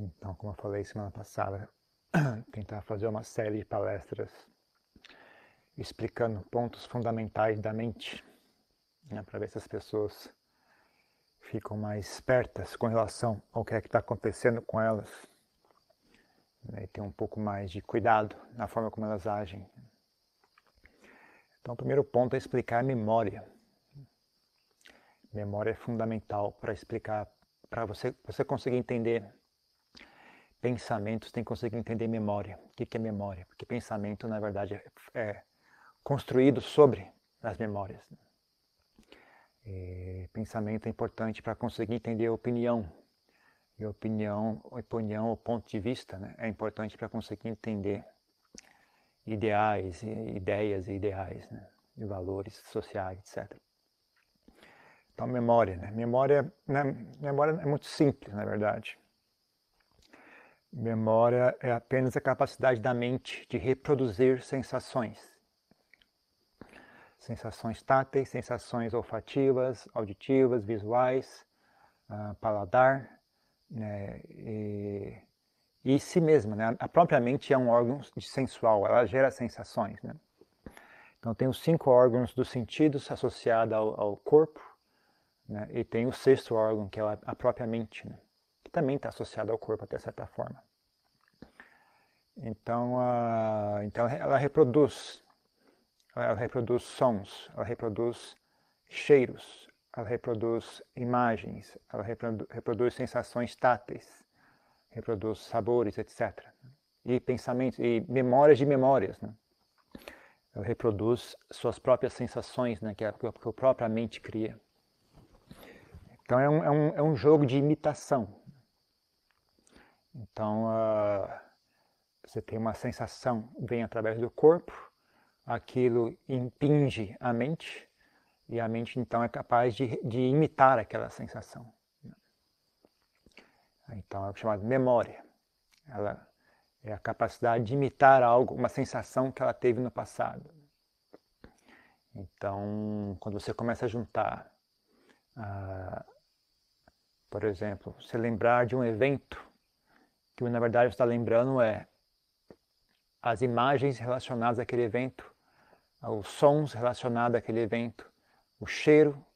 Então, como eu falei semana passada, tentar fazer uma série de palestras explicando pontos fundamentais da mente, né, para ver se as pessoas ficam mais espertas com relação ao que é que está acontecendo com elas né, e ter um pouco mais de cuidado na forma como elas agem. Então, o primeiro ponto é explicar a memória. Memória é fundamental para explicar, para você, você conseguir entender pensamentos, tem que conseguir entender memória. O que é memória? Porque pensamento, na verdade, é, é construído sobre as memórias. E pensamento é importante para conseguir entender a opinião. E opinião, opinião, o ponto de vista, né, é importante para conseguir entender ideais, ideias e ideais, né, e valores sociais, etc. Então, memória, né? Memória, né? memória é muito simples, na verdade. Memória é apenas a capacidade da mente de reproduzir sensações. Sensações táteis, sensações olfativas, auditivas, visuais, uh, paladar, né? E, e si mesma, né? A própria mente é um órgão sensual, ela gera sensações, né? Então tem os cinco órgãos dos sentidos associados ao, ao corpo, né? e tem o sexto órgão, que é a própria mente, né? Que também está associado ao corpo até certa forma. Então, uh, então ela reproduz, ela reproduz sons, ela reproduz cheiros, ela reproduz imagens, ela reproduz, reproduz sensações táteis, reproduz sabores, etc. E pensamentos, e memórias de memórias. Né? Ela reproduz suas próprias sensações, né? que, a, que a própria mente cria. Então é um, é um, é um jogo de imitação. Então uh, você tem uma sensação, vem através do corpo, aquilo impinge a mente, e a mente então é capaz de, de imitar aquela sensação. Então é chamado memória. Ela é a capacidade de imitar algo, uma sensação que ela teve no passado. Então, quando você começa a juntar, uh, por exemplo, se lembrar de um evento, que na verdade está lembrando é as imagens relacionadas àquele evento, os sons relacionados àquele evento, o cheiro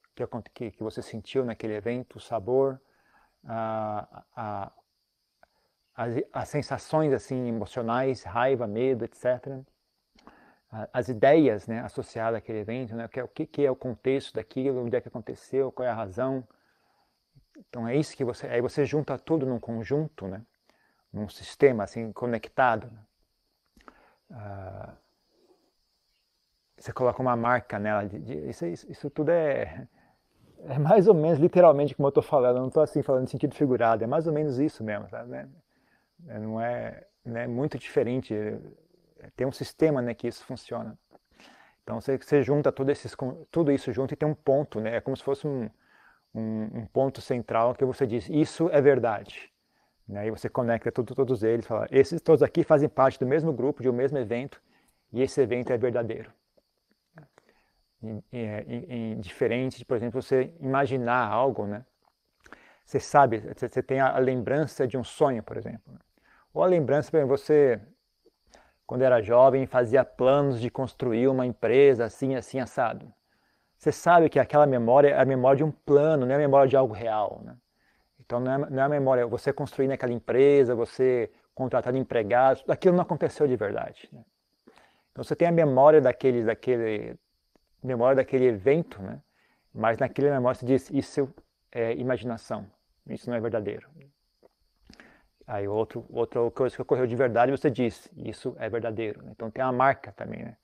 que, que, você sentiu naquele evento, o sabor, a, a, as, as sensações assim emocionais, raiva, medo, etc. As ideias né, associadas àquele evento, né, o que, que é o contexto daquilo, onde é que aconteceu, qual é a razão. Então é isso que você, aí você junta tudo num conjunto, né, num sistema assim conectado. Né. Ah, você coloca uma marca nela. De, de, isso, isso, tudo é, é mais ou menos literalmente como eu estou falando. Eu não estou assim falando em sentido figurado. É mais ou menos isso mesmo, sabe? Né? É, não é, não é muito diferente. Tem um sistema né, que isso funciona. Então você, você junta tudo, esses, tudo isso junto e tem um ponto, né? É como se fosse um, um, um ponto central que você diz, isso é verdade. Né? E você conecta tudo, todos eles, fala, esses todos aqui fazem parte do mesmo grupo, de um mesmo evento, e esse evento é verdadeiro. É, diferente de, por exemplo, você imaginar algo, né? Você sabe, você tem a lembrança de um sonho, por exemplo. Né? Ou a lembrança, por exemplo, você, quando era jovem, fazia planos de construir uma empresa assim, assim, assado. Você sabe que aquela memória é a memória de um plano, não é a memória de algo real. Né? Então não é, não é a memória, você construir naquela empresa, você contratar empregados, aquilo não aconteceu de verdade. Né? Então você tem a memória daquele, daquele, memória daquele evento, né? mas naquele memória você diz, isso é imaginação, isso não é verdadeiro. Aí outro, outra coisa que ocorreu de verdade você diz, isso é verdadeiro. Então tem uma marca também, né?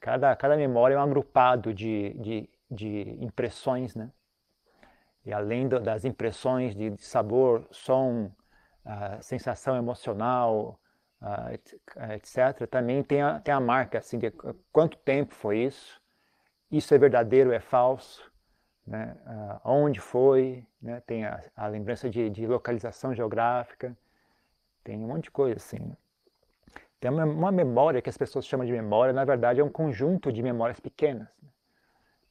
Cada, cada memória é um agrupado de, de, de impressões, né? E além do, das impressões de sabor, som, uh, sensação emocional, uh, etc., também tem a, tem a marca assim, de quanto tempo foi isso, isso é verdadeiro, é falso, né? Uh, onde foi, né? tem a, a lembrança de, de, localização geográfica, tem um monte de coisa assim. Tem uma, uma, memória que as pessoas chamam de memória, na verdade é um conjunto de memórias pequenas. Né?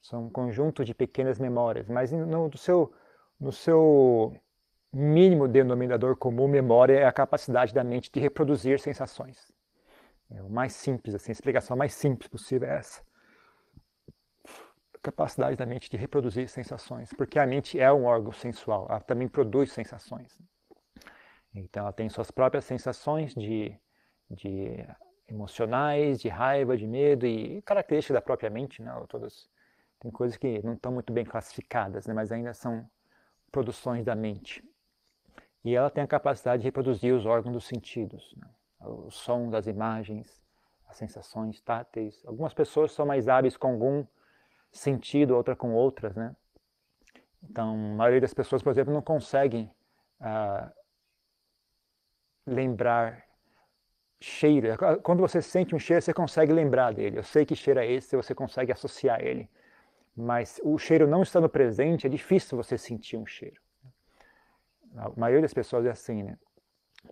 São um conjunto de pequenas memórias, mas no, no, seu, no, seu, mínimo denominador comum memória é a capacidade da mente de reproduzir sensações. É o mais simples, assim, a explicação mais simples possível é essa. A capacidade da mente de reproduzir sensações, porque a mente é um órgão sensual, ela também produz sensações. Então ela tem suas próprias sensações de, de emocionais, de raiva, de medo e características da própria mente, né? Todas tem coisas que não estão muito bem classificadas, né? Mas ainda são produções da mente. E ela tem a capacidade de reproduzir os órgãos dos sentidos, né? o som das imagens, as sensações táteis. Algumas pessoas são mais hábeis com algum sentido, outra com outras, né? Então, a maioria das pessoas, por exemplo, não conseguem ah, lembrar cheiro. Quando você sente um cheiro, você consegue lembrar dele. Eu sei que cheiro é esse, você consegue associar ele. Mas o cheiro não estando presente, é difícil você sentir um cheiro. A maioria das pessoas é assim, né?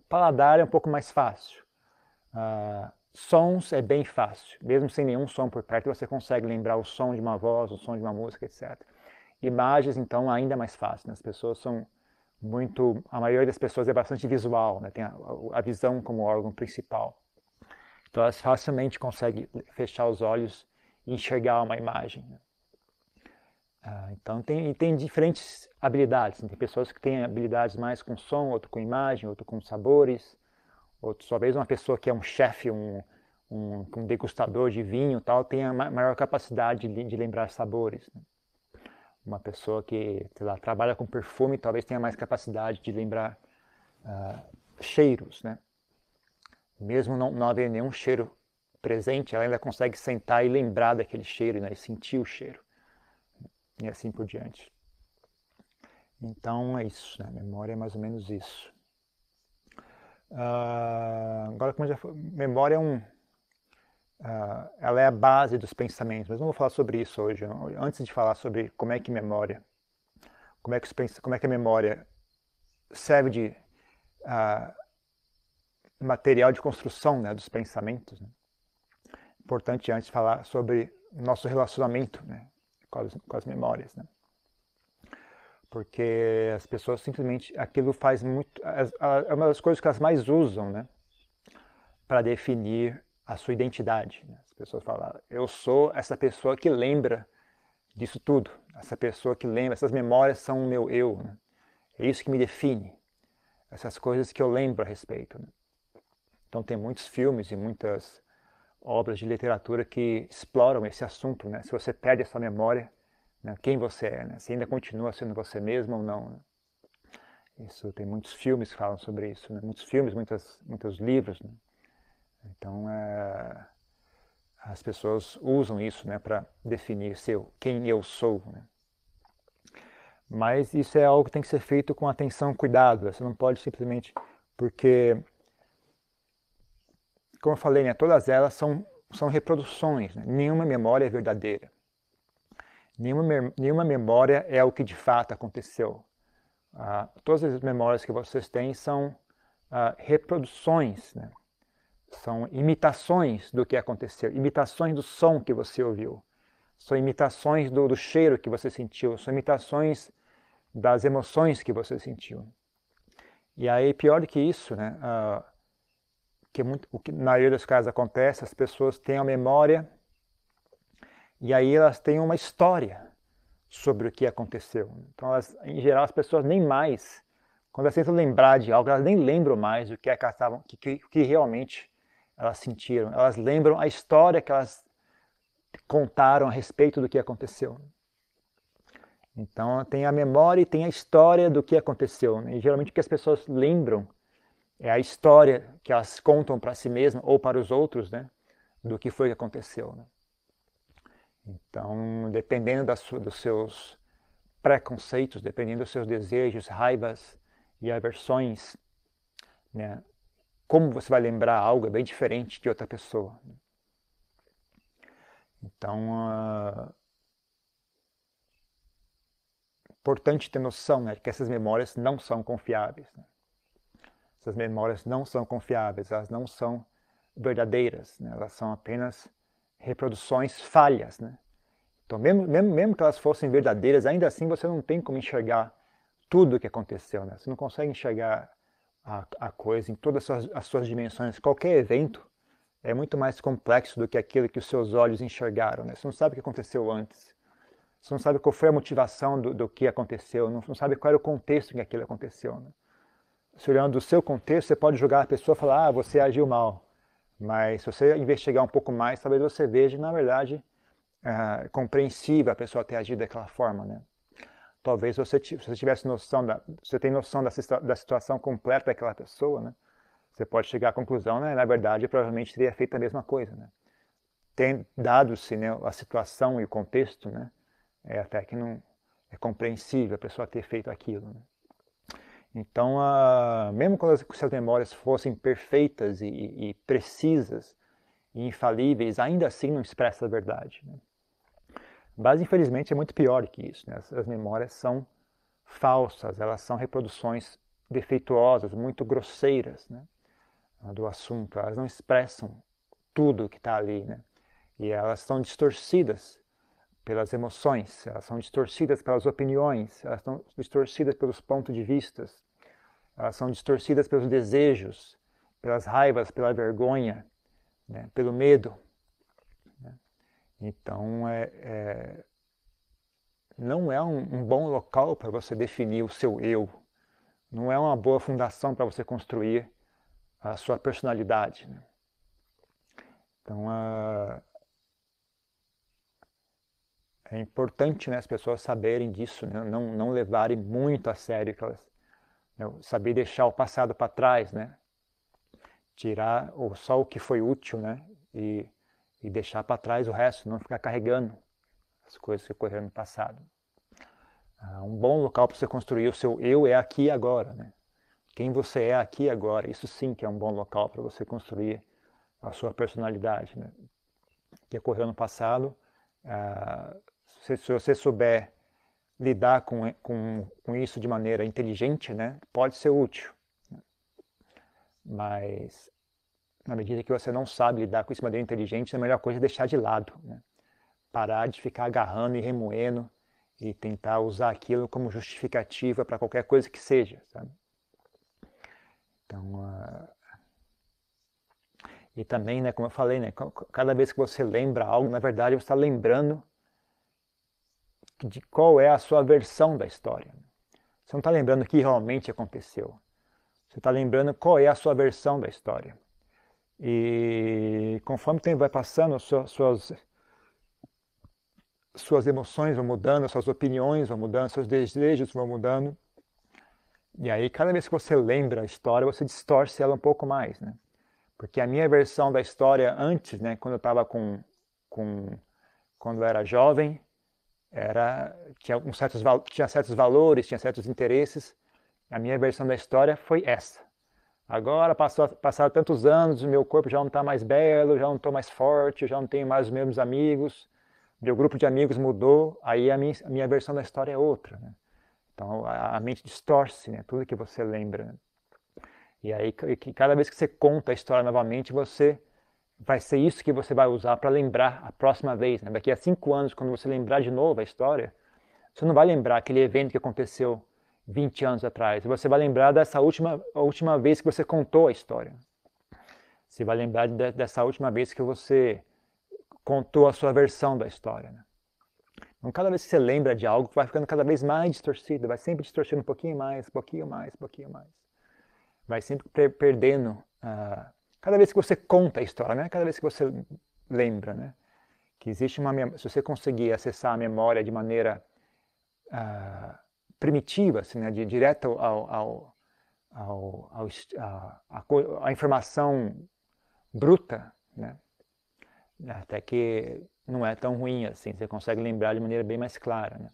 Paladar é um pouco mais fácil. Uh, sons é bem fácil. Mesmo sem nenhum som por perto, você consegue lembrar o som de uma voz, o som de uma música, etc. Imagens, então, ainda mais fácil. Né? As pessoas são muito, a maioria das pessoas é bastante visual, né? tem a, a, visão como órgão principal. Então elas facilmente conseguem fechar os olhos e enxergar uma imagem. Né? Ah, então tem, tem diferentes habilidades. Né? Tem pessoas que têm habilidades mais com som, outro com imagem, outro com sabores, outro talvez uma pessoa que é um chefe, um, um, um, degustador de vinho, tal, tenha maior capacidade de, de lembrar sabores. Né? uma pessoa que lá, trabalha com perfume talvez tenha mais capacidade de lembrar uh, cheiros, né? Mesmo não, não haver nenhum cheiro presente, ela ainda consegue sentar e lembrar daquele cheiro né? e sentir o cheiro. E assim por diante. Então é isso, né? memória é mais ou menos isso. Uh, agora, como já foi, memória é um, uh, ela é a base dos pensamentos, mas não vou falar sobre isso hoje. Antes de falar sobre como é que memória, como é que, os, como é que a memória serve de uh, material de construção né, dos pensamentos, né? importante antes falar sobre nosso relacionamento né, com, as, com as memórias. Né? Porque as pessoas simplesmente, aquilo faz muito, é uma das coisas que elas mais usam né, para definir a sua identidade. Né? As pessoas falam, eu sou essa pessoa que lembra disso tudo, essa pessoa que lembra, essas memórias são o meu eu. Né? É isso que me define, essas coisas que eu lembro a respeito. Né? Então tem muitos filmes e muitas obras de literatura que exploram esse assunto, né? Se você perde a sua memória, né? quem você é, né? Se ainda continua sendo você mesmo ou não. Né? Isso tem muitos filmes que falam sobre isso, né? Muitos filmes, muitos, muitos livros. Né? Então, é, as pessoas usam isso né, para definir seu, quem eu sou. Né? Mas isso é algo que tem que ser feito com atenção cuidado. Você não pode simplesmente. Porque, como eu falei, né, todas elas são, são reproduções. Né? Nenhuma memória é verdadeira. Nenhuma, nenhuma memória é o que de fato aconteceu. Ah, todas as memórias que vocês têm são ah, reproduções. Né? São imitações do que aconteceu, imitações do som que você ouviu, são imitações do, do cheiro que você sentiu, são imitações das emoções que você sentiu. E aí, pior do que isso, né? Uh, que muito, o que na maioria dos casos acontece, as pessoas têm a memória e aí elas têm uma história sobre o que aconteceu. Então, elas, em geral, as pessoas nem mais, quando elas tentam lembrar de algo, elas nem lembram mais o que, é que, estavam, que, que, que realmente elas sentiram, elas lembram a história que elas contaram a respeito do que aconteceu. Então tem a memória e tem a história do que aconteceu. Né? E geralmente o que as pessoas lembram é a história que elas contam para si mesmas ou para os outros, né? Do que foi que aconteceu. Né? Então, dependendo das, dos seus preconceitos, dependendo dos seus desejos, raivas e aversões, né? como você vai lembrar algo é bem diferente de outra pessoa. Então, uh, importante ter noção né, que essas memórias não são confiáveis. Né? Essas memórias não são confiáveis, elas não são verdadeiras, né? elas são apenas reproduções falhas. Né? Então, mesmo, mesmo, mesmo que elas fossem verdadeiras, ainda assim você não tem como enxergar tudo o que aconteceu, né? Você não consegue enxergar a, a coisa em todas as suas, as suas dimensões. Qualquer evento é muito mais complexo do que aquilo que os seus olhos enxergaram, né? Você não sabe o que aconteceu antes. Você não sabe qual foi a motivação do, do que aconteceu, não, não, sabe qual era o contexto em que aquilo aconteceu. Né? Se olhando do seu contexto, você pode julgar a pessoa e falar, ah, você agiu mal. Mas se você investigar um pouco mais, talvez você veja, na verdade, é compreensível a pessoa ter agido daquela forma. Né? Talvez você, você tivesse noção, da, você tem noção da, da situação completa daquela pessoa, né? você pode chegar à conclusão, né? na verdade, provavelmente teria feito a mesma coisa. Né? Tem dado-se né, a situação e o contexto, né? é até que não é compreensível a pessoa ter feito aquilo. Né? Então, uh, mesmo quando as suas memórias fossem perfeitas e, e, precisas e infalíveis, ainda assim não expressa a verdade. Né? Mas, infelizmente, é muito pior que isso. Né? As, as memórias são falsas, elas são reproduções defeituosas, muito grosseiras né? do assunto. Elas não expressam tudo que está ali. Né? E elas são distorcidas pelas emoções, elas são distorcidas pelas opiniões, elas são distorcidas pelos pontos de vistas, elas são distorcidas pelos desejos, pelas raivas, pela vergonha, né, pelo medo. Né? Então, é, é, não é um, um bom local para você definir o seu eu, não é uma boa fundação para você construir a sua personalidade. Né? Então, uh, é importante né, as pessoas saberem disso, né? não, não levarem muito a sério, elas, né, saber deixar o passado para trás, né? tirar só o que foi útil né? e, e deixar para trás o resto, não ficar carregando as coisas que ocorreram no passado. Ah, um bom local para você construir o seu eu é aqui e agora. Né? Quem você é aqui e agora, isso sim que é um bom local para você construir a sua personalidade. Né? Que ocorreu no passado, ah, se, se você souber lidar com, com, com isso de maneira inteligente, né, pode ser útil. Mas, na medida que você não sabe lidar com isso de maneira inteligente, a melhor coisa é deixar de lado. Né? Parar de ficar agarrando e remoendo e tentar usar aquilo como justificativa para qualquer coisa que seja. Sabe? Então, uh... e também, né, como eu falei, né, cada vez que você lembra algo, na verdade você está lembrando de qual é a sua versão da história. Você não está lembrando o que realmente aconteceu. Você está lembrando qual é a sua versão da história. E conforme o tempo vai passando, suas, suas, emoções vão mudando, suas opiniões vão mudando, seus desejos vão mudando. E aí, cada vez que você lembra a história, você distorce ela um pouco mais, né? Porque a minha versão da história antes, né, quando eu estava com, com, quando eu era jovem, era tinha, um certos, tinha certos valores, tinha certos interesses. A minha versão da história foi essa. Agora, passou, passaram tantos anos, o meu corpo já não está mais belo, já não estou mais forte, já não tenho mais os mesmos amigos, meu grupo de amigos mudou, aí a minha, a minha versão da história é outra. Né? Então, a, a, mente distorce né? tudo que você lembra. Né? E aí, cada vez que você conta a história novamente, você vai ser isso que você vai usar para lembrar a próxima vez. Né? Daqui a cinco anos, quando você lembrar de novo a história, você não vai lembrar aquele evento que aconteceu 20 anos atrás. Você vai lembrar dessa última, última vez que você contou a história. Você vai lembrar de, dessa última vez que você contou a sua versão da história. Né? Então, cada vez que você lembra de algo, vai ficando cada vez mais distorcido, vai sempre distorcendo um pouquinho mais, um pouquinho mais, um pouquinho mais. Vai sempre perdendo uh, Cada vez que você conta a história, né? cada vez que você lembra, né? que existe uma se você conseguir acessar a memória de maneira uh, primitiva, assim, né? de direto ao, ao, ao, ao a, a, a, informação bruta, né? até que não é tão ruim assim, você consegue lembrar de maneira bem mais clara. Né?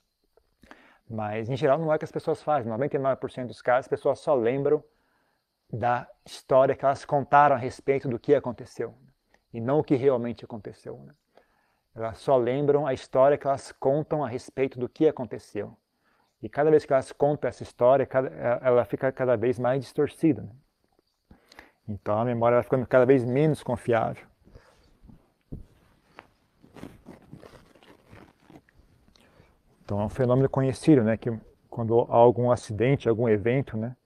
Mas, em geral, não é o que as pessoas fazem. 99% dos casos, as pessoas só lembram da história que elas contaram a respeito do que aconteceu e não o que realmente aconteceu. Né? Elas só lembram a história que elas contam a respeito do que aconteceu. E cada vez que elas contam essa história, ela fica cada vez mais distorcida. Né? Então a memória vai ficando cada vez menos confiável. Então é um fenômeno conhecido, né, que quando há algum acidente, algum evento, né?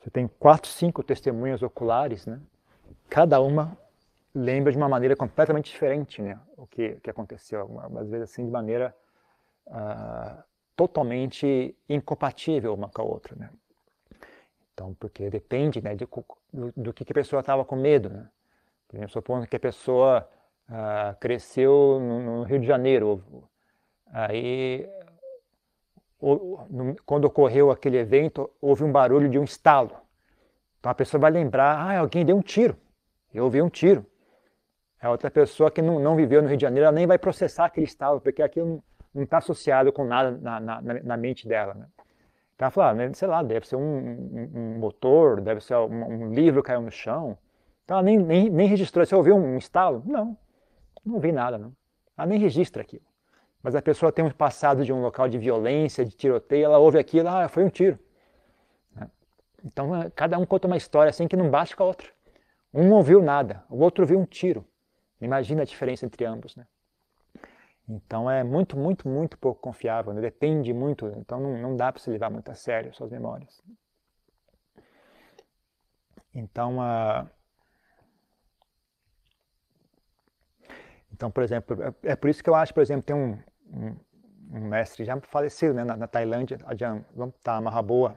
Você tem quatro, cinco testemunhas oculares, né? Cada uma lembra de uma maneira completamente diferente, né? O que, que aconteceu, às vezes assim de maneira uh, totalmente incompatível uma com a outra, né? Então, porque depende, né, de, do, do, que, que a pessoa estava com medo, né? Por exemplo, supondo que a pessoa uh, cresceu no, no, Rio de Janeiro, aí quando ocorreu aquele evento, houve um barulho de um estalo. Então a pessoa vai lembrar, ah, alguém deu um tiro. Eu ouvi um tiro. A outra pessoa que não, não viveu no Rio de Janeiro, ela nem vai processar aquele estalo, porque aquilo não está associado com nada na, na, na, mente dela. Né? Então ela fala, ah, sei lá, deve ser um, um, um motor, deve ser um, um, livro caiu no chão. Então ela nem, nem, nem registrou. Você ouviu um estalo? Não, não ouvi nada. Não. Ela nem registra aquilo mas a pessoa tem um passado de um local de violência, de tiroteio, ela ouve aquilo, ah, foi um tiro. Né? Então, é, cada um conta uma história assim que não bate com a outra. Um não ouviu nada, o outro viu um tiro. Imagina a diferença entre ambos. Né? Então, é muito, muito, muito pouco confiável, né? depende muito, então não, não dá para se levar muito a sério suas memórias. Então, Então, por exemplo, é, é por isso que eu acho, por exemplo, tem um, um, um mestre já falecido né, na, na Tailândia, Ajahn Lomta Mahaboa,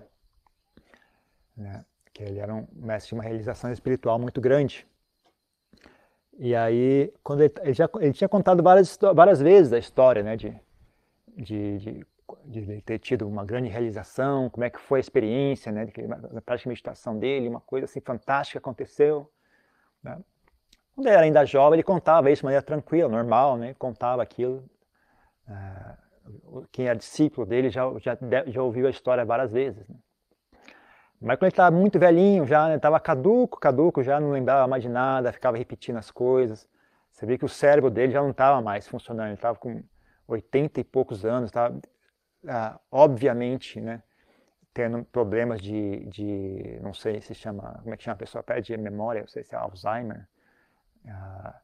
né, que ele era um mestre de uma realização espiritual muito grande. E aí, quando ele, ele, já, ele tinha contado várias, várias vezes a história né, de, de, de, de ter tido uma grande realização, como é que foi a experiência, né, de, na prática de meditação dele, uma coisa assim fantástica aconteceu. Né? Quando ele era ainda jovem, ele contava isso de maneira tranquila, normal, né? Contava aquilo. Uh, quem é discípulo dele já, já, já ouviu a história várias vezes. Né? Mas quando ele estava muito velhinho, já estava né? caduco, caduco, já não lembrava mais de nada, ficava repetindo as coisas. Você vê que o cérebro dele já não estava mais funcionando, ele estava com 80 e poucos anos, estava, uh, obviamente, né? tendo problemas de, de, não sei se chama, como é que chama a pessoa, perde memória, não sei se é Alzheimer, ah,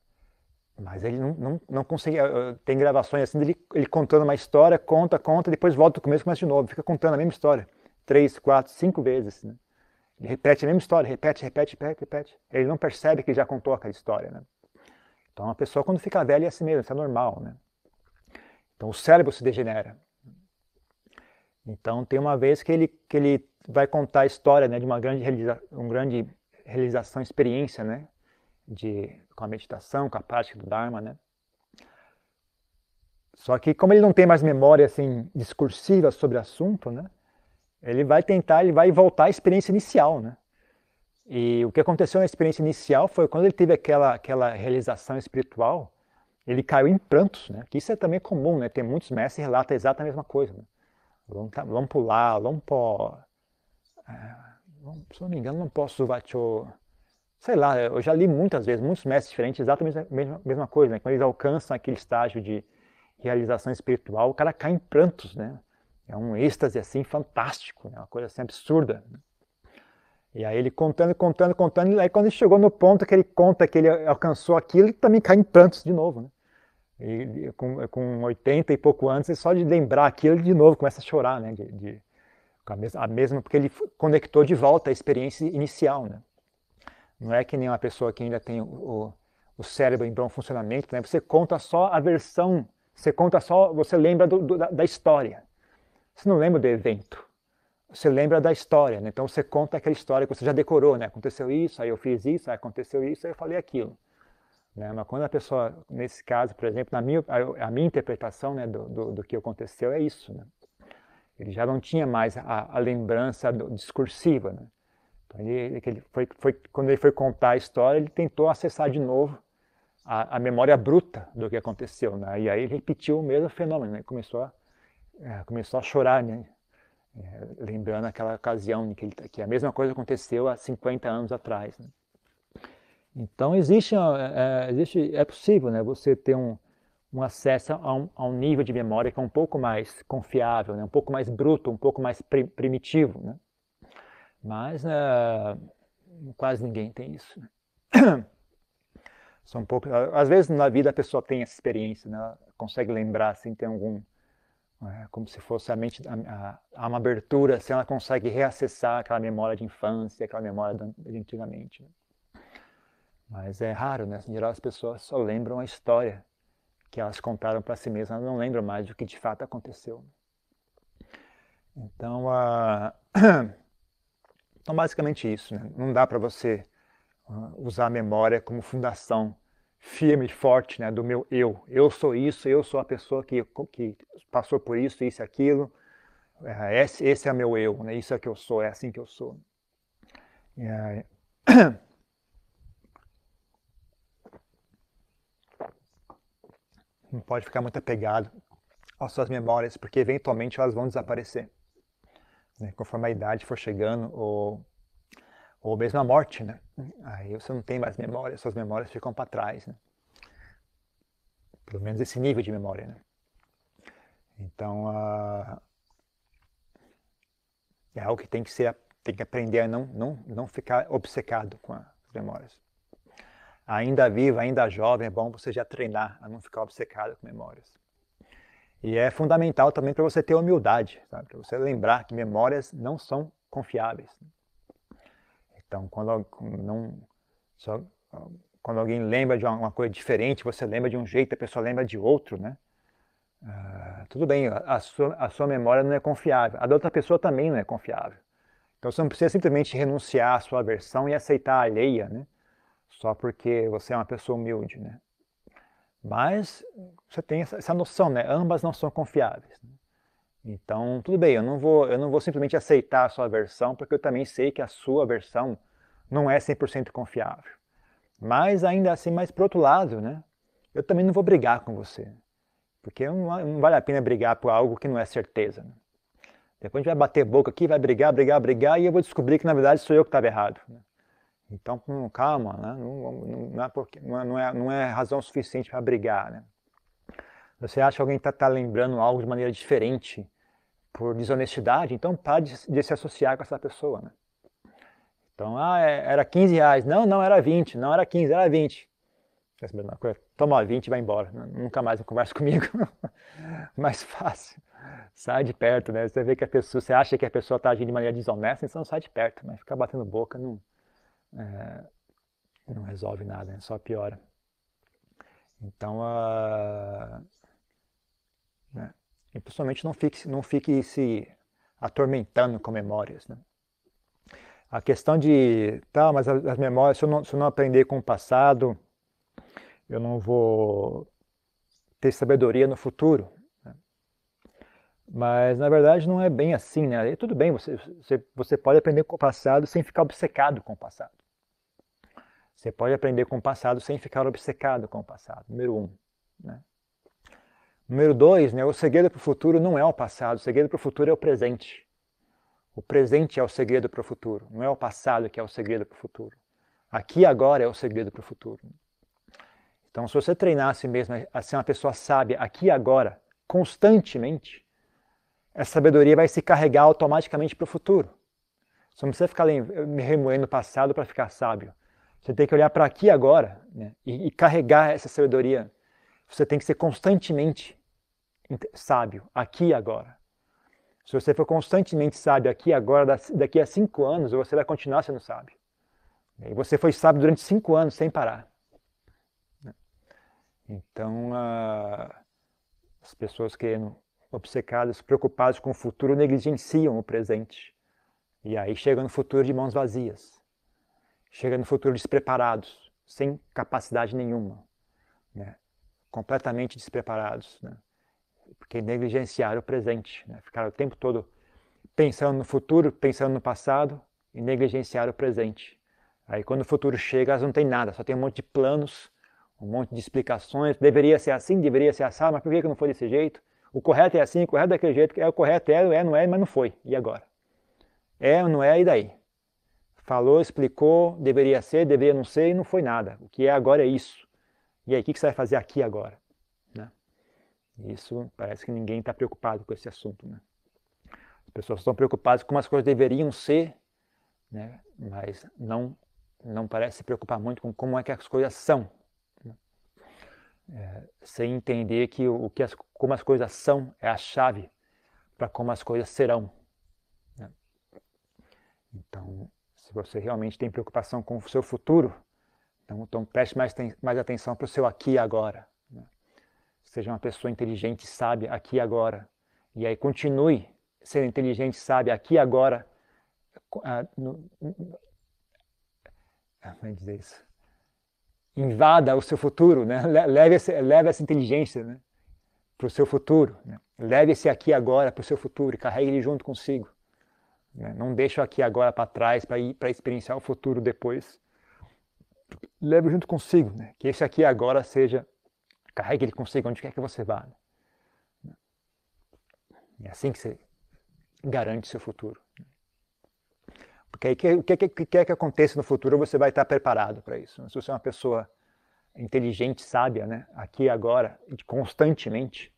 mas ele não, não, não conseguia. Ah, tem gravações assim dele ele contando uma história, conta, conta, depois volta do começo e começa de novo. Fica contando a mesma história. Três, quatro, cinco vezes. Né? Ele repete a mesma história, repete, repete, repete, repete. Ele não percebe que já contou aquela história. Né? Então a pessoa quando fica velha é assim mesmo, isso é normal. Né? Então o cérebro se degenera. Então tem uma vez que ele, que ele vai contar a história né, de uma grande, realiza, uma grande realização, experiência, né? De, com a meditação, com a prática do Dharma, né? Só que como ele não tem mais memória assim discursiva sobre o assunto, né? Ele vai tentar, ele vai voltar à experiência inicial, né? E o que aconteceu na experiência inicial foi quando ele teve aquela aquela realização espiritual, ele caiu em prantos, né? Que isso é também comum, né? Tem muitos mestres que relatam exatamente a mesma coisa. Né? Vamos pô, é, se não me engano, não posso vacho sei lá, eu já li muitas vezes, muitos mestres diferentes, exatamente a mesma, mesma coisa, né? Quando eles alcançam aquele estágio de realização espiritual, o cara cai em prantos, né? É um êxtase assim fantástico, né? uma coisa assim absurda. Né? E aí ele contando, contando, contando, e aí quando ele chegou no ponto que ele conta que ele alcançou aquilo, ele também cai em prantos de novo, né? E com, com 80 e pouco anos, só de lembrar aquilo, ele de novo começa a chorar, né? De, de, a, mesma, a mesma, porque ele conectou de volta a experiência inicial, né? Não é que nem uma pessoa que ainda tem o, o cérebro em bom funcionamento, né? Você conta só a versão, você conta só, você lembra do, do, da, da, história. Você não lembra do evento. Você lembra da história, né? Então você conta aquela história que você já decorou, né? Aconteceu isso, aí eu fiz isso, aí aconteceu isso, aí eu falei aquilo. Né? Mas quando a pessoa, nesse caso, por exemplo, na minha, a, a minha interpretação né, do, do, do, que aconteceu é isso. Né? Ele já não tinha mais a, a lembrança discursiva. Né? Então, ele, ele foi, foi, quando ele foi contar a história, ele tentou acessar de novo a, a memória bruta do que aconteceu. Né? E aí ele repetiu o mesmo fenômeno, né? começou, a, é, começou a chorar, né? É, lembrando aquela ocasião que, ele, que a mesma coisa aconteceu há 50 anos atrás. Né? Então existe, é, é, existe, é possível né, você ter um, um acesso a um, a um, nível de memória que é um pouco mais confiável, né, um pouco mais bruto, um pouco mais pri primitivo. Né? Mas uh, quase ninguém tem isso. São poucos, às vezes na vida a pessoa tem essa experiência, né? Consegue lembrar, assim, tem algum, É como se fosse a mente, a, a, uma abertura, se ela consegue reacessar aquela memória de infância, aquela memória de antigamente. Né? Mas é raro, né? Em geral, as pessoas só lembram a história que elas contaram para si mesmas, não lembram mais do que de fato aconteceu. Então, uh... então basicamente isso. Né? Não dá para você uh, usar a memória como fundação firme e forte né, do meu eu. Eu sou isso, eu sou a pessoa que, que passou por isso, isso e aquilo. É, esse, esse é meu eu, né? isso é que eu sou, é assim que eu sou. Não pode ficar muito apegado às suas memórias, porque eventualmente elas vão desaparecer. Né? Conforme a idade for chegando, ou, ou mesmo a morte, né? Aí você não tem mais memórias, suas memórias ficam para trás, né? Pelo menos esse nível de memória, né? Então, é algo que tem que ser, tem que aprender a não, não, não ficar obcecado com as memórias ainda vivo, ainda jovem, é bom você já treinar a não ficar obcecado com memórias. E é fundamental também para você ter humildade, para você lembrar que memórias não são confiáveis. Então, quando, não, só, quando alguém lembra de uma coisa diferente, você lembra de um jeito, a pessoa lembra de outro, né? Uh, tudo bem, a sua, a sua memória não é confiável, a da outra pessoa também não é confiável. Então você não precisa simplesmente renunciar à sua versão e aceitar a alheia, né? só porque você é uma pessoa humilde, né? Mas você tem essa noção, né? Ambas não são confiáveis. Né? Então, tudo bem, eu não, vou, eu não vou simplesmente aceitar a sua versão, porque eu também sei que a sua versão não é 100% confiável. Mas ainda assim, mas por outro lado, né? Eu também não vou brigar com você. Porque não, não vale a pena brigar por algo que não é certeza. Né? Depois a gente vai bater boca aqui, vai brigar, brigar, brigar, e eu vou descobrir que na verdade sou eu que estava errado. Né? Então, calma, né? não, não, é porque, não, é, não é razão suficiente para brigar. Né? Você acha que alguém está tá lembrando algo de maneira diferente por desonestidade, então pare de, de, se associar com essa pessoa. Né? Então, ah, é, era 15 reais. Não, não, era 20. Não era 15, era 20. Toma 20 e vai embora. Nunca mais conversa comigo. mais fácil. Sai de perto, né? Você vê que a pessoa, você acha que a pessoa está agindo de maneira desonesta, então sai de perto. Mas ficar batendo boca não é, não resolve nada, né? só piora. Então, uh, né? e principalmente não fique, não fique se atormentando com memórias. Né? A questão de, tá, mas as, as memórias, se eu, não, se eu não aprender com o passado, eu não vou ter sabedoria no futuro. Mas na verdade não é bem assim, né? E tudo bem, você, você, você pode aprender com o passado sem ficar obcecado com o passado. Você pode aprender com o passado sem ficar obcecado com o passado. Número um. Né? Número dois, né, o segredo para o futuro não é o passado, o segredo para o futuro é o presente. O presente é o segredo para o futuro, não é o passado que é o segredo para o futuro. Aqui agora é o segredo para o futuro. Então, se você treinasse mesmo a ser uma pessoa sábia aqui agora, constantemente, essa sabedoria vai se carregar automaticamente para o futuro. Você não precisa ficar remoendo o passado para ficar sábio. Você tem que olhar para aqui agora né? e, e carregar essa sabedoria. Você tem que ser constantemente sábio, aqui e agora. Se você for constantemente sábio aqui e agora, daqui a cinco anos, você vai continuar sendo sábio. E você foi sábio durante cinco anos sem parar. Então, uh, as pessoas que obcecadas, preocupadas com o futuro, negligenciam o presente. E aí chegam no futuro de mãos vazias chega no futuro despreparados, sem capacidade nenhuma, né? completamente despreparados, né? porque negligenciaram o presente, né? ficaram o tempo todo pensando no futuro, pensando no passado e negligenciaram o presente. Aí quando o futuro chega, elas não têm nada, só tem um monte de planos, um monte de explicações, deveria ser assim, deveria ser assim, mas por que não foi desse jeito? O correto é assim, o correto é daquele jeito, é o correto é, é, não é, mas não foi. E agora? É, não é, e daí? falou, explicou, deveria ser, deveria não ser, e não foi nada. O que é agora é isso. E aí, o que você vai fazer aqui agora? Né? Isso parece que ninguém está preocupado com esse assunto. Né? As pessoas estão preocupadas com como as coisas deveriam ser, né? mas não, não parece se preocupar muito com como é que as coisas são. É, sem entender que o que as, como as coisas são é a chave para como as coisas serão. Né? Então, se você realmente tem preocupação com o seu futuro, então, então preste mais, mais atenção para o seu aqui e agora. Né? Seja uma pessoa inteligente e sábia aqui e agora. E aí continue sendo inteligente e sábia aqui e agora. Ah, no, ah, como é dizer isso? Invada o seu futuro, né? leve, essa, leve essa inteligência né? para o seu futuro. Né? Leve esse aqui agora para o seu futuro e carregue ele junto consigo. Né? Não deixe o aqui agora para trás para ir para experienciar o futuro depois. Leve junto consigo, né? que esse aqui agora seja, carregue ele consigo onde quer que você vá. Né? É assim que você garante seu futuro. Porque aí o que, que, que quer que aconteça no futuro, você vai estar preparado para isso. Se você é uma pessoa inteligente, sábia, né? aqui e agora, constantemente,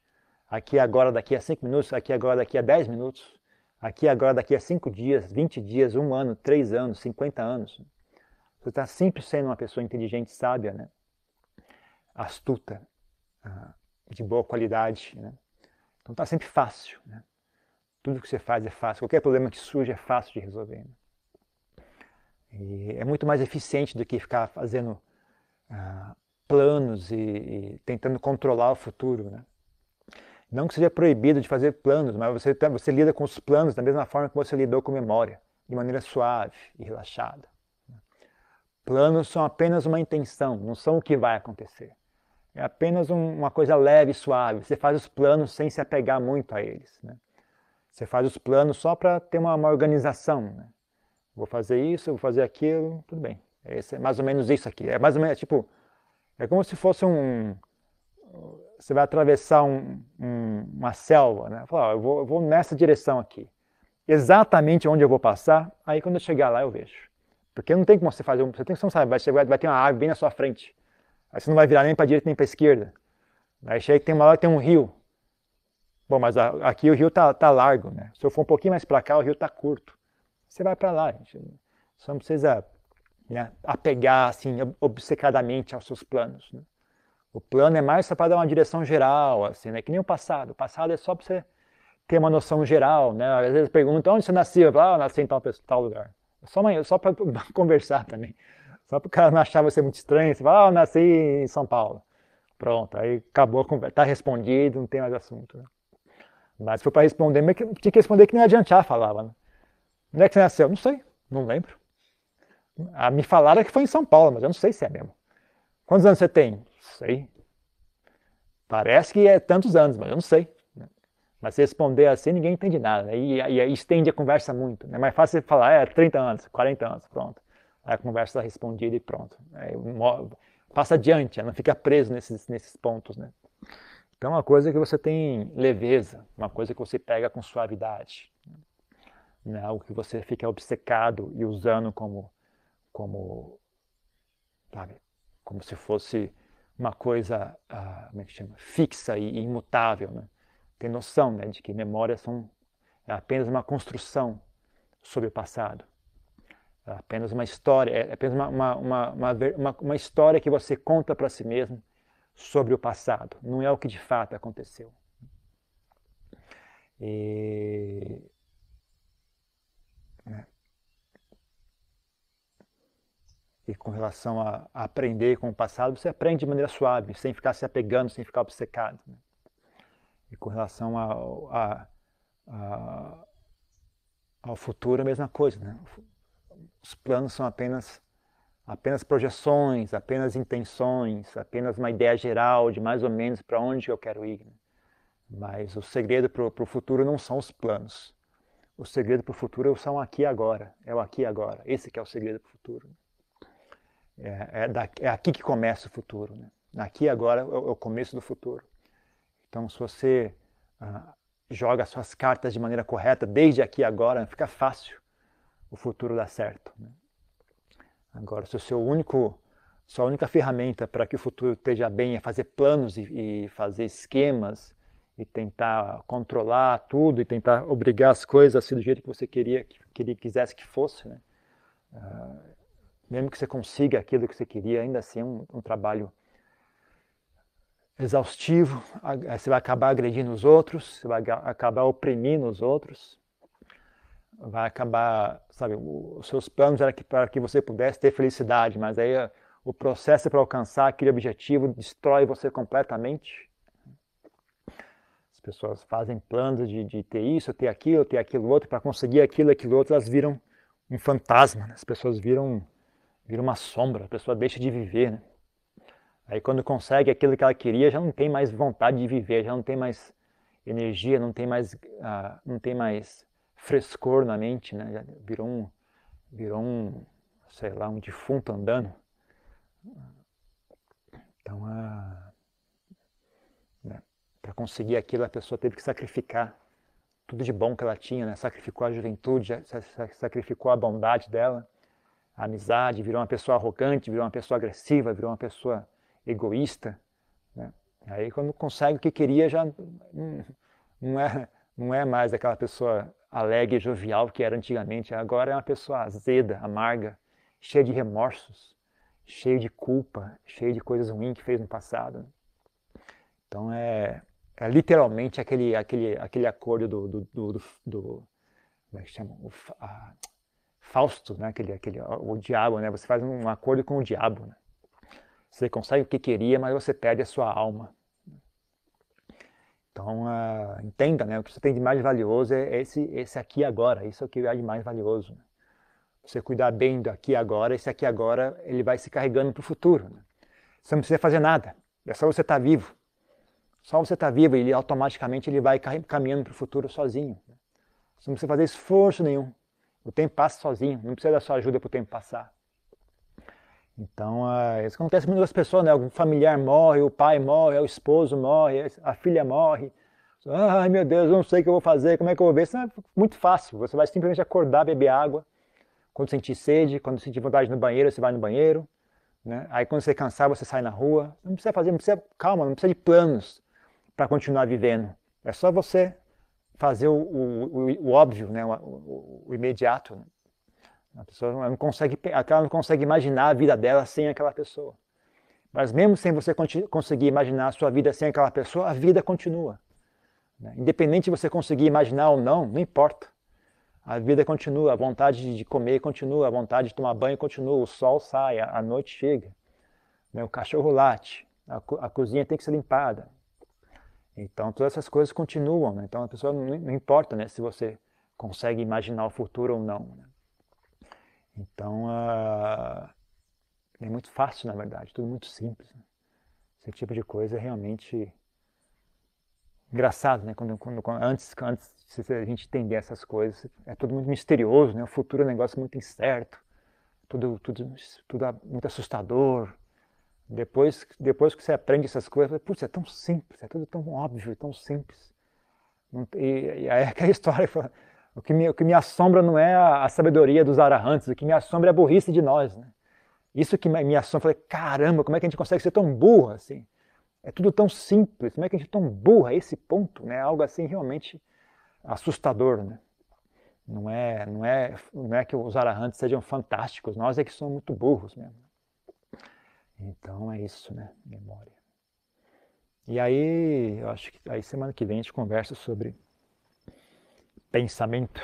aqui e agora daqui a cinco minutos, aqui e agora daqui a dez minutos, aqui e agora daqui a cinco dias, vinte dias, um ano, três anos, cinquenta anos. Você está sempre sendo uma pessoa inteligente, sábia, né? astuta, ah, de boa qualidade. Né? Então está sempre fácil. Né? Tudo que você faz é fácil. Qualquer problema que surge é fácil de resolver. Né? E é muito mais eficiente do que ficar fazendo ah, planos e, e, tentando controlar o futuro. Né? Não que seja proibido de fazer planos, mas você, tá, você lida com os planos da mesma forma que você lidou com memória, de maneira suave e relaxada. Né? Planos são apenas uma intenção, não são o que vai acontecer. É apenas um, uma coisa leve e suave. Você faz os planos sem se apegar muito a eles. Né? Você faz os planos só para ter uma, uma organização. Né? Vou fazer isso, vou fazer aquilo, tudo bem. Esse é mais ou menos isso aqui. É mais ou menos, tipo, é como se fosse um. Você vai atravessar um, um, uma selva, né? Fala, eu, vou, eu vou nessa direção aqui. Exatamente onde eu vou passar, aí quando eu chegar lá eu vejo. Porque não tem como você fazer, você tem que saber, vai, chegar, vai ter uma árvore bem na sua frente. Aí você não vai virar nem para a direita nem para a esquerda. Aí chega que tem uma hora que tem um rio. Bom, mas aqui o rio está tá largo, né? Se eu for um pouquinho mais para cá, o rio está curto você vai para lá. Gente. Você não precisa né, apegar assim, obcecadamente aos seus planos. Né? O plano é mais só para dar uma direção geral, assim, né? que nem o passado. O passado é só para você ter uma noção geral. Né? Às vezes perguntam onde você nasceu. Eu falo, ah, eu nasci em tal, tal lugar. Só, só para conversar também. Só para o cara não achar você muito estranho. Você fala, ah, eu nasci em São Paulo. Pronto, aí acabou a conversa. Está respondido, não tem mais assunto. Né? Mas se for para responder, tinha que responder que não adiantar, falava. Né? Onde é que você nasceu? Não sei, não lembro. Ah, me falaram que foi em São Paulo, mas eu não sei se é mesmo. Quantos anos você tem? Não sei. Parece que é tantos anos, mas eu não sei. Mas se responder assim, ninguém entende nada. Né? E, e, e, estende a conversa muito. É mais fácil você falar, é, 30 anos, 40 anos, pronto. Aí a conversa está respondida e pronto. Aí, passa adiante, não fica preso nesses, nesses pontos. Né? Então, é uma coisa que você tem leveza, uma coisa que você pega com suavidade né? algo que você fica obcecado e usando como, como, sabe, como se fosse uma coisa uh, como é que chama? fixa e imutável. Né? Tem noção né, de que memórias são apenas uma construção sobre o passado. É apenas uma história, é apenas uma, uma, uma, uma, uma história que você conta para si mesmo sobre o passado. Não é o que de fato aconteceu. E E com relação a, aprender com o passado, você aprende de maneira suave, sem ficar se apegando, sem ficar obcecado. Né? E com relação a, a, ao futuro, a mesma coisa. Né? Os planos são apenas, apenas projeções, apenas intenções, apenas uma ideia geral de mais ou menos para onde eu quero ir. Né? Mas o segredo para o futuro não são os planos o segredo para o futuro são aqui e agora. É o aqui e agora. Esse que é o segredo para o futuro. É, é, da, é, aqui que começa o futuro. Né? Aqui agora é o, é o começo do futuro. Então, se você ah, joga suas cartas de maneira correta, desde aqui agora, fica fácil o futuro dar certo. Né? Agora, se o seu único, sua única ferramenta para que o futuro esteja bem é fazer planos e, e fazer esquemas e tentar controlar tudo e tentar obrigar as coisas a ser do jeito que você queria que queria, quisesse que fosse, né? Uh, mesmo que você consiga aquilo que você queria, ainda assim é um, um trabalho exaustivo, você vai acabar agredindo os outros, você vai acabar oprimindo os outros, vai acabar, sabe, os seus planos eram para que você pudesse ter felicidade, mas aí o processo para alcançar aquele objetivo destrói você completamente. As pessoas fazem planos de, de ter isso, ter aquilo, ter aquilo outro, para conseguir aquilo, aquilo outro, elas viram um fantasma, né? as pessoas viram, viram uma sombra, a pessoa deixa de viver. Né? Aí quando consegue aquilo que ela queria, já não tem mais vontade de viver, já não tem mais energia, não tem mais, uh, não tem mais frescor na mente, né? Já virou um, virou um, sei lá, um defunto andando. Então, a, né, para conseguir aquilo, a pessoa teve que sacrificar tudo de bom que ela tinha, né? Sacrificou a juventude, sacrificou a bondade dela, a amizade, virou uma pessoa arrogante, virou uma pessoa agressiva, virou uma pessoa egoísta. Né? Aí, quando consegue o que queria, já não é, não é mais aquela pessoa alegre e jovial que era antigamente. Agora é uma pessoa azeda, amarga, cheia de remorsos, cheia de culpa, cheia de coisas ruins que fez no passado. Então é, é literalmente aquele, aquele, aquele acordo do, do, do, do, como é que chama? Fausto, né? aquele, aquele, o diabo, né? Você faz um acordo com o diabo. Né? Você consegue o que queria, mas você perde a sua alma. Então, uh, entenda, né? O que você tem de mais valioso é esse, esse aqui agora. Isso é o que é de mais valioso. Né? Você cuidar bem do aqui agora, esse aqui agora, ele vai se carregando para o futuro. Né? Você não precisa fazer nada. É só você estar tá vivo. Só você estar tá vivo, ele automaticamente ele vai caminhando para o futuro sozinho. Né? Você não precisa fazer esforço nenhum. O tempo passa sozinho. Não precisa da sua ajuda para o tempo passar. Então, uh, isso acontece muito com as pessoas, né? Algum familiar morre, o pai morre, o esposo morre, a filha morre. Ai meu Deus, não sei o que eu vou fazer, como é que eu vou ver? Isso é muito fácil. Você vai simplesmente acordar, beber água. Quando sentir sede, quando sentir vontade no banheiro, você vai no banheiro. Né? Aí quando você cansar, você sai na rua. Não precisa fazer, não precisa, calma, não precisa de planos para continuar vivendo. É só você fazer o, o, o óbvio, né? o, o imediato. Né? A pessoa não consegue, ela não consegue imaginar a vida dela sem aquela pessoa. Mas mesmo sem você conseguir imaginar a sua vida sem aquela pessoa, a vida continua. Né? Independente de você conseguir imaginar ou não, não importa. A vida continua, a vontade de comer continua, a vontade de tomar banho continua, o sol sai, a noite chega, né? o cachorro late, a, a, cozinha tem que ser limpada. Então todas essas coisas continuam. Né? Então a pessoa não, não importa né, se você consegue imaginar o futuro ou não. Né? Então, uh, é muito fácil, na verdade, tudo muito simples. Né? Esse tipo de coisa é realmente engraçado, né? Quando, quando, antes, antes de a gente entender essas coisas, é tudo muito misterioso, né? O futuro é um negócio muito incerto, tudo, tudo, tudo muito assustador. Depois, depois que você aprende essas coisas, putz, é tão simples, é tudo tão óbvio, tão simples. E, e aí é aquela história, o que me, o que me assombra não é a, a sabedoria dos arahantes, o que me assombra é a burrice de nós. Né? Isso que me, me assombra, falei, caramba, como é que a gente consegue ser tão burro assim? É tudo tão simples, como é que a gente é tão burro a esse ponto? Né? Algo assim realmente assustador. Né? Não, é, não, é, não é que os arahantes sejam fantásticos, nós é que somos muito burros mesmo. Então é isso, né? Memória. E aí, eu acho que aí semana que vem a gente conversa sobre pensamento,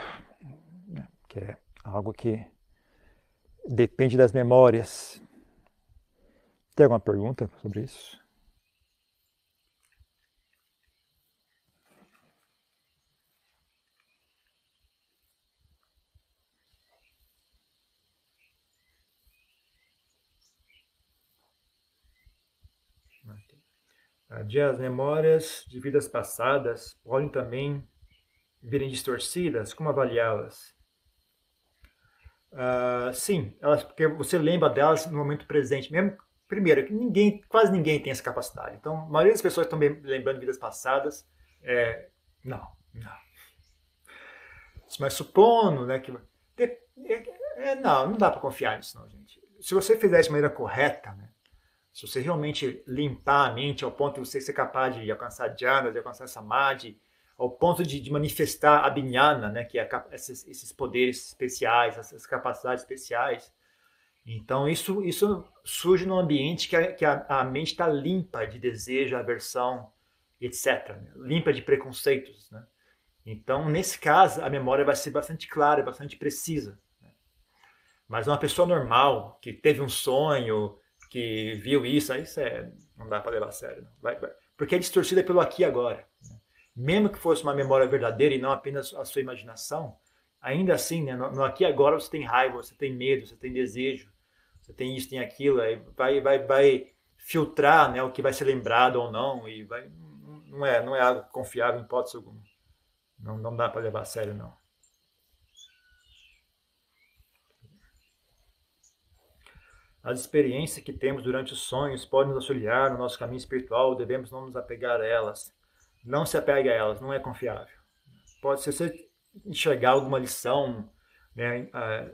né, que é algo que depende das memórias. Tem alguma pergunta sobre isso? As memórias de vidas passadas podem também virem distorcidas, como avaliá-las? Uh, sim, elas, porque você lembra delas no momento presente. Mesmo, primeiro, que ninguém, quase ninguém tem essa capacidade. Então, a maioria das pessoas estão lembrando vidas passadas. É, não, não. Mas supondo né, que. É, é, não, não dá para confiar nisso, não, gente. Se você fizer de maneira correta, né, se você realmente limpar a mente ao ponto de você ser capaz de alcançar jhana, de alcançar samadhi, ao ponto de, de manifestar a binhana, né, que é a, esses, esses, poderes especiais, essas capacidades especiais. Então, isso, isso surge num ambiente que a, que a, a mente está limpa de desejo, aversão, etc. Né? Limpa de preconceitos. Né? Então, nesse caso, a memória vai ser bastante clara, bastante precisa. Né? Mas uma pessoa normal, que teve um sonho, que viu isso, aí é, não dá para levar a sério. Vai, vai, porque é distorcida pelo aqui e agora. Né? Mesmo que fosse uma memória verdadeira e não apenas a sua imaginação, ainda assim, né, no, no aqui e agora você tem raiva, você tem medo, você tem desejo, você tem isso, tem aquilo, aí vai, vai, vai filtrar né, o que vai ser lembrado ou não, e vai, não, é, não é algo confiável em hipótese alguma. Não, não dá para levar a sério, não. As experiências que temos durante os sonhos podem nos auxiliar no nosso caminho espiritual, devemos não nos apegar a elas. Não se apegue a elas, não é confiável. Pode ser você enxergar alguma lição, né, uh,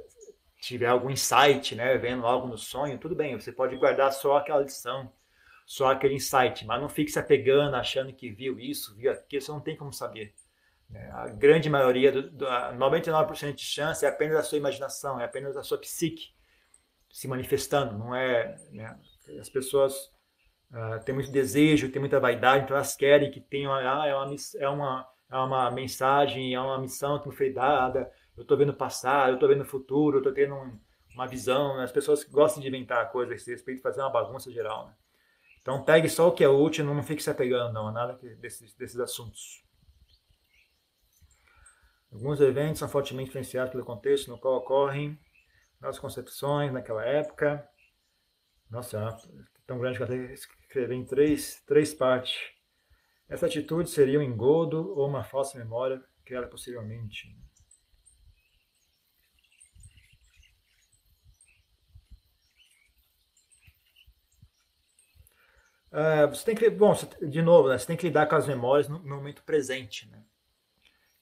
tiver algum insight, né, vendo algo no sonho, tudo bem, você pode guardar só aquela lição, só aquele insight, mas não fique se apegando, achando que viu isso, viu aquilo, você não tem como saber. Né. A grande maioria, do, do, 99% de chance é apenas a sua imaginação, é apenas a sua psique se manifestando, não é... Né, as pessoas uh, têm muito desejo, têm muita vaidade, então elas querem que tenha, ah, é uma, é uma é uma mensagem, é uma missão que me foi dada, eu estou vendo o passado, eu estou vendo o futuro, eu estou tendo um, uma visão. Né? As pessoas gostam de inventar coisas a esse respeito, fazer uma bagunça geral. Né? Então pegue só o que é útil, não fique se apegando não, a nada desses, desses assuntos. Alguns eventos são fortemente influenciados pelo contexto no qual ocorrem nossas concepções naquela época. Nossa, é tão grande que eu até escrevi em três, três partes. Essa atitude seria um engodo ou uma falsa memória criada possivelmente. Uh, você tem que, bom, de novo, né, você tem que lidar com as memórias no, no, momento presente, né?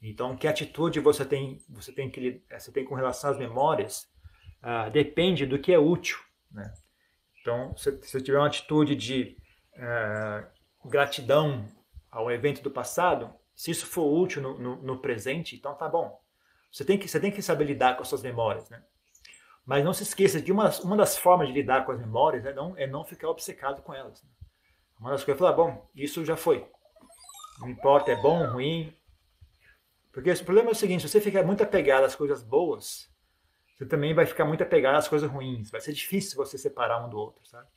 Então, que atitude você tem, você tem que, você tem com relação às memórias, uh, depende do que é útil, né? Então, se você tiver uma atitude de uh, gratidão ao evento do passado, se isso for útil no, no, no, presente, então tá bom. Você tem, que, você tem que saber lidar com as suas memórias, né? Mas não se esqueça de uma, uma das formas de lidar com as memórias é não, é não ficar obcecado com elas. Né? Uma das coisas é falar, bom, isso já foi. Não importa, é bom, ruim. Porque o problema é o seguinte, se você ficar muito apegado às coisas boas, você também vai ficar muito apegado às coisas ruins. Vai ser difícil você separar um do outro, sabe?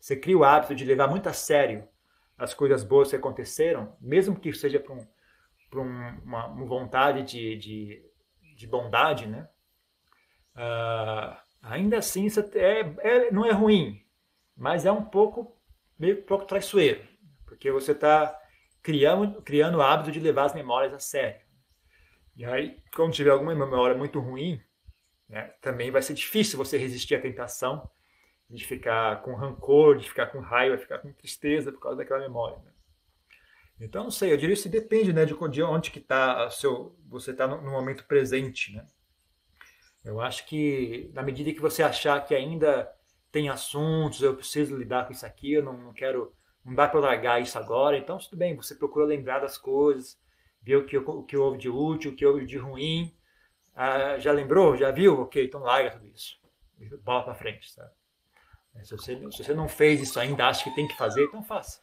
Você cria o hábito de levar muito a sério as coisas boas que aconteceram, mesmo que seja por, um, um, uma, uma, vontade de, de, de, bondade, né? Uh, ainda assim, é, é, não é ruim, mas é um pouco, meio um pouco traiçoeiro, porque você está criando, criando o hábito de levar as memórias a sério. E aí, quando tiver alguma memória muito ruim, né, também vai ser difícil você resistir à tentação de ficar com rancor, de ficar com raiva, de ficar com tristeza por causa daquela memória. Né? Então, não sei, eu diria que depende né, de, de onde que tá seu, você está no, no, momento presente. Né? Eu acho que na medida que você achar que ainda tem assuntos, eu preciso lidar com isso aqui, eu não, não quero, não dá para largar isso agora, então tudo bem, você procura lembrar das coisas, ver o que, o que houve de útil, o que houve de ruim, ah, já lembrou, já viu? Ok, então larga tudo isso, bola para frente, sabe? Se você, se você não fez isso ainda, acha que tem que fazer, então faça.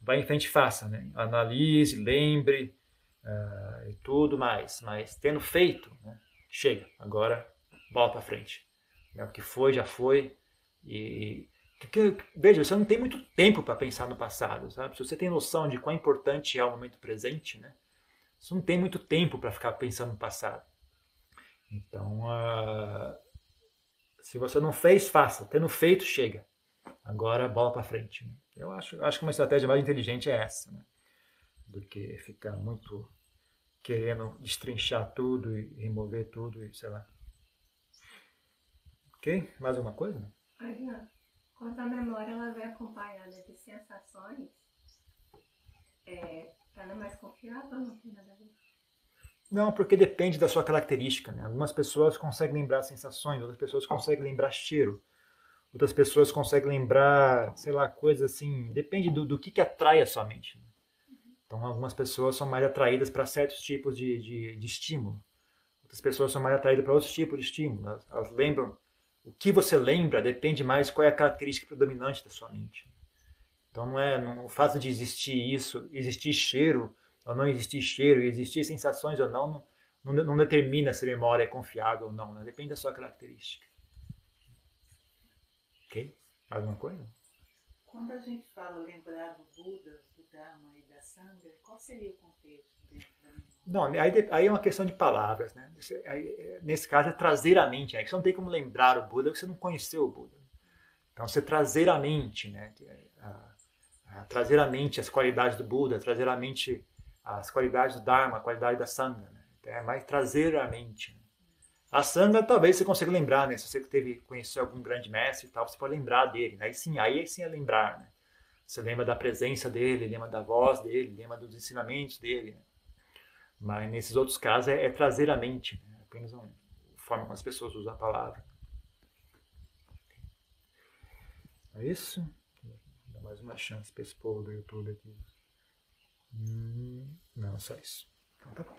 Vai em frente e faça. Né? Analise, lembre uh, e tudo mais. Mas tendo feito, né, chega. Agora, bola para frente. É, o que foi, já foi. E porque, veja, você não tem muito tempo para pensar no passado, sabe? Se você tem noção de quão importante é o momento presente, né? Você não tem muito tempo para ficar pensando no passado. Então, uh, se você não fez, faça. Tendo feito, chega. Agora, bola para frente. Né? Eu acho, acho que uma estratégia mais inteligente é essa, né? do que ficar muito querendo destrinchar tudo e remover tudo e sei lá. Ok? Mais alguma coisa? Adriano, quando a memória ela vem acompanhada de sensações, é, ela é mais confiável ou não tem nada a ver? Não, porque depende da sua característica. Né? Algumas pessoas conseguem lembrar sensações, outras pessoas conseguem lembrar cheiro, outras pessoas conseguem lembrar, sei lá, coisas assim. Depende do, do que, que atrai a sua mente. Né? Então, algumas pessoas são mais atraídas para certos tipos de, de, de, estímulo, outras pessoas são mais atraídas para outros tipos de estímulo. Elas, elas lembram o que você lembra depende mais qual é a característica predominante da sua mente. Então não é não, o fato de existir isso, existir cheiro ou não existir cheiro, existir sensações ou não, não, não determina se a memória é confiável ou não, né? depende da sua característica. Ok? Alguma coisa? Quando a gente fala lembrar do Buda, do Dharma e da Sangha, qual seria o contexto dentro da? Não, aí, aí é uma questão de palavras, né? Nesse caso é trazer a mente. Aí você não tem como lembrar o Buda porque você não conheceu o Buda. Então você trazer a mente, né? A, a, trazer a mente as qualidades do Buda, trazer a mente as qualidades do Dharma, a qualidade da Sangha. Né? Então, é mais trazer a mente. Né? A Sangha talvez você consiga lembrar, né? Se você teve conheceu algum grande mestre e tal, você pode lembrar dele. Aí sim, aí sim é lembrar, né? Você lembra da presença dele, lembra da voz dele, lembra dos ensinamentos dele. Né? Mas nesses outros casos é, é trazer a mente, né? apenas uma forma como as pessoas usam a palavra. É isso? Dá mais uma chance para esse povo do YouTube aqui. Hum, não, só isso. Então tá bom.